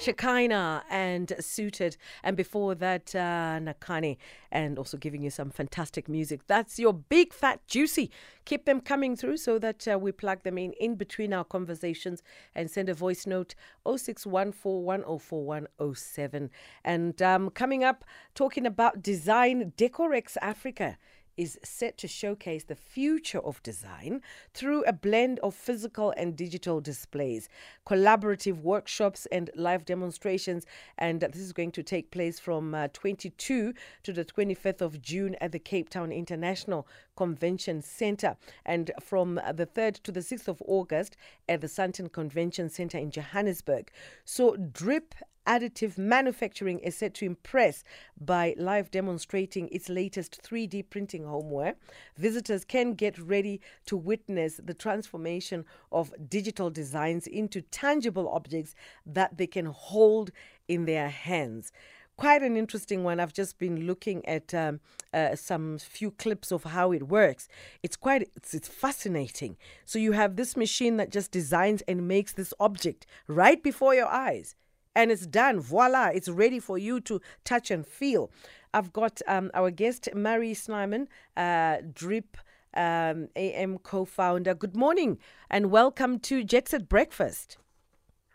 Shekhinah and Suited. And before that, uh, Nakani, and also giving you some fantastic music. That's your big, fat, juicy. Keep them coming through so that uh, we plug them in in between our conversations and send a voice note 0614104107. And um, coming up, talking about design, Decorex Africa is set to showcase the future of design through a blend of physical and digital displays, collaborative workshops, and live demonstrations. And this is going to take place from uh, 22 to the 25th of June at the Cape Town International Convention Center, and from uh, the 3rd to the 6th of August at the Sandton Convention Center in Johannesburg. So, Drip Additive Manufacturing is set to impress by live demonstrating its latest 3D printing homeware. Visitors can get ready to witness the transformation of digital designs into tangible objects that they can hold in their hands quite an interesting one. I've just been looking at um, uh, some few clips of how it works. It's quite it's, it's fascinating. So you have this machine that just designs and makes this object right before your eyes and it's done. Voila, it's ready for you to touch and feel. I've got um, our guest, Marie Snyman, uh, Drip um, AM co founder. Good morning and welcome to Jet Set Breakfast.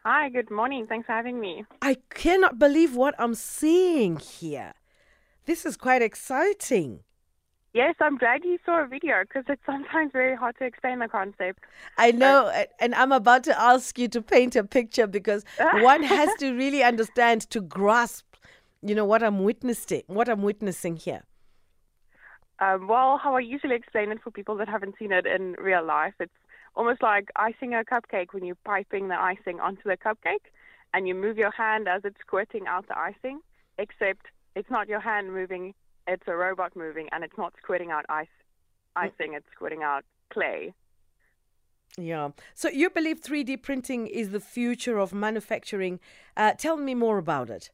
Hi, good morning. Thanks for having me. I cannot believe what I'm seeing here. This is quite exciting. Yes, I'm glad you saw a video because it's sometimes very hard to explain the concept. I know, and I'm about to ask you to paint a picture because one has to really understand to grasp, you know, what I'm witnessing, what I'm witnessing here. Um, well, how I usually explain it for people that haven't seen it in real life, it's almost like icing a cupcake when you're piping the icing onto the cupcake, and you move your hand as it's squirting out the icing, except it's not your hand moving it's a robot moving and it's not squirting out ice icing, it's squirting out clay. Yeah. So you believe 3D printing is the future of manufacturing. Uh, tell me more about it.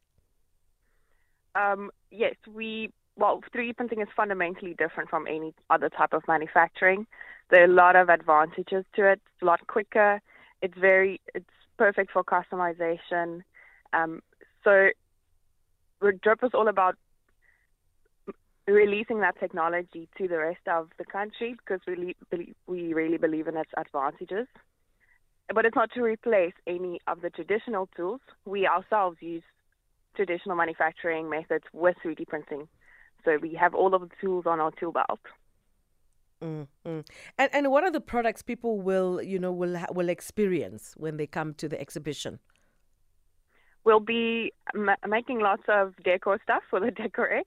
Um, yes, we well, 3D printing is fundamentally different from any other type of manufacturing. There are a lot of advantages to it. It's a lot quicker. It's very it's perfect for customization. Um, so Drip is all about releasing that technology to the rest of the country because we, we really believe in its advantages. But it's not to replace any of the traditional tools. We ourselves use traditional manufacturing methods with 3D printing. So we have all of the tools on our tool belt. Mm-hmm. And and what are the products people will you know will will experience when they come to the exhibition? We'll be ma- making lots of decor stuff for the Decorex.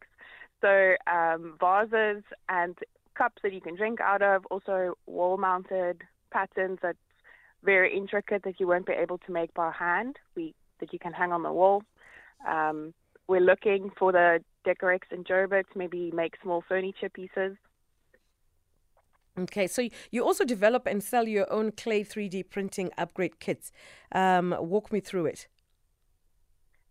So um, vases and cups that you can drink out of, also wall-mounted patterns that's very intricate that you won't be able to make by hand. We that you can hang on the wall. Um, we're looking for the Decorex and Joburg to maybe make small furniture pieces. Okay, so you also develop and sell your own clay 3D printing upgrade kits. Um, walk me through it.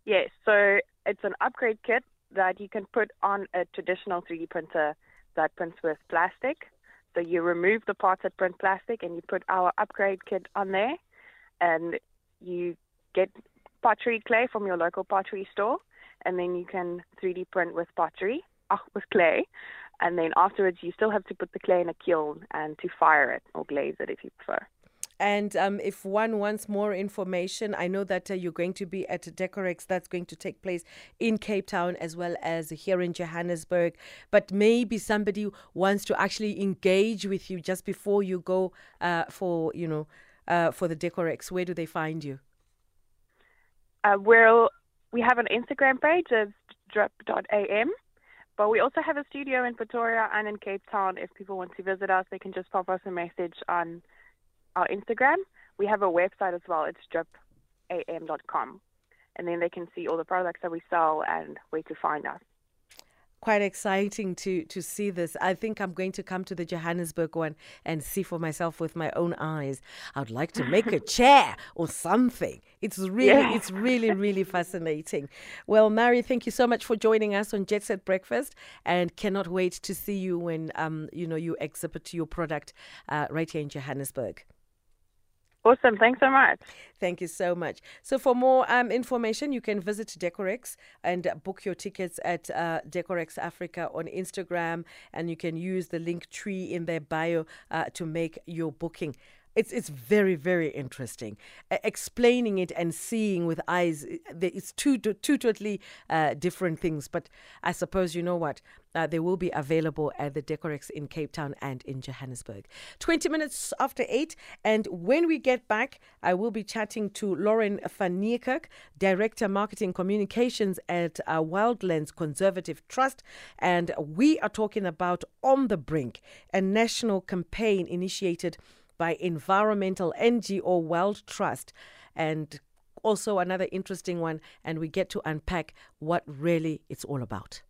Yes, so it's an upgrade kit that you can put on a traditional 3D printer that prints with plastic. So you remove the parts that print plastic and you put our upgrade kit on there, and you get pottery clay from your local pottery store, and then you can 3D print with pottery, oh, with clay, and then afterwards you still have to put the clay in a kiln and to fire it or glaze it if you prefer. And um, if one wants more information, I know that uh, you're going to be at Decorex that's going to take place in Cape Town as well as here in Johannesburg. But maybe somebody wants to actually engage with you just before you go uh, for, you know, uh, for the Decorex. Where do they find you? Uh, well, we have an Instagram page, it's drip.am. But we also have a studio in Pretoria and in Cape Town. If people want to visit us, they can just pop us a message on our Instagram. We have a website as well. It's dripam.com. And then they can see all the products that we sell and where to find us quite exciting to to see this. I think I'm going to come to the Johannesburg one and see for myself with my own eyes. I'd like to make a chair or something. It's really yeah. it's really really fascinating. Well, Marie, thank you so much for joining us on Jet Set Breakfast, and cannot wait to see you when um you know you exhibit your product uh, right here in Johannesburg. Awesome. Thanks so much. Thank you so much. So, for more um, information, you can visit Decorex and book your tickets at uh, Decorex Africa on Instagram, and you can use the link tree in their bio uh, to make your booking. It's it's very very interesting. Uh, explaining it and seeing with eyes, it's two two totally uh, different things. But I suppose you know what uh, they will be available at the Decorex in Cape Town and in Johannesburg. Twenty minutes after eight, and when we get back, I will be chatting to Lauren van Niekerk, Director Marketing Communications at uh, Wildlands Conservation Trust, and we are talking about On the Brink, a national campaign initiated by environmental NGO WildTrust and also another interesting one and we get to unpack what really it's all about.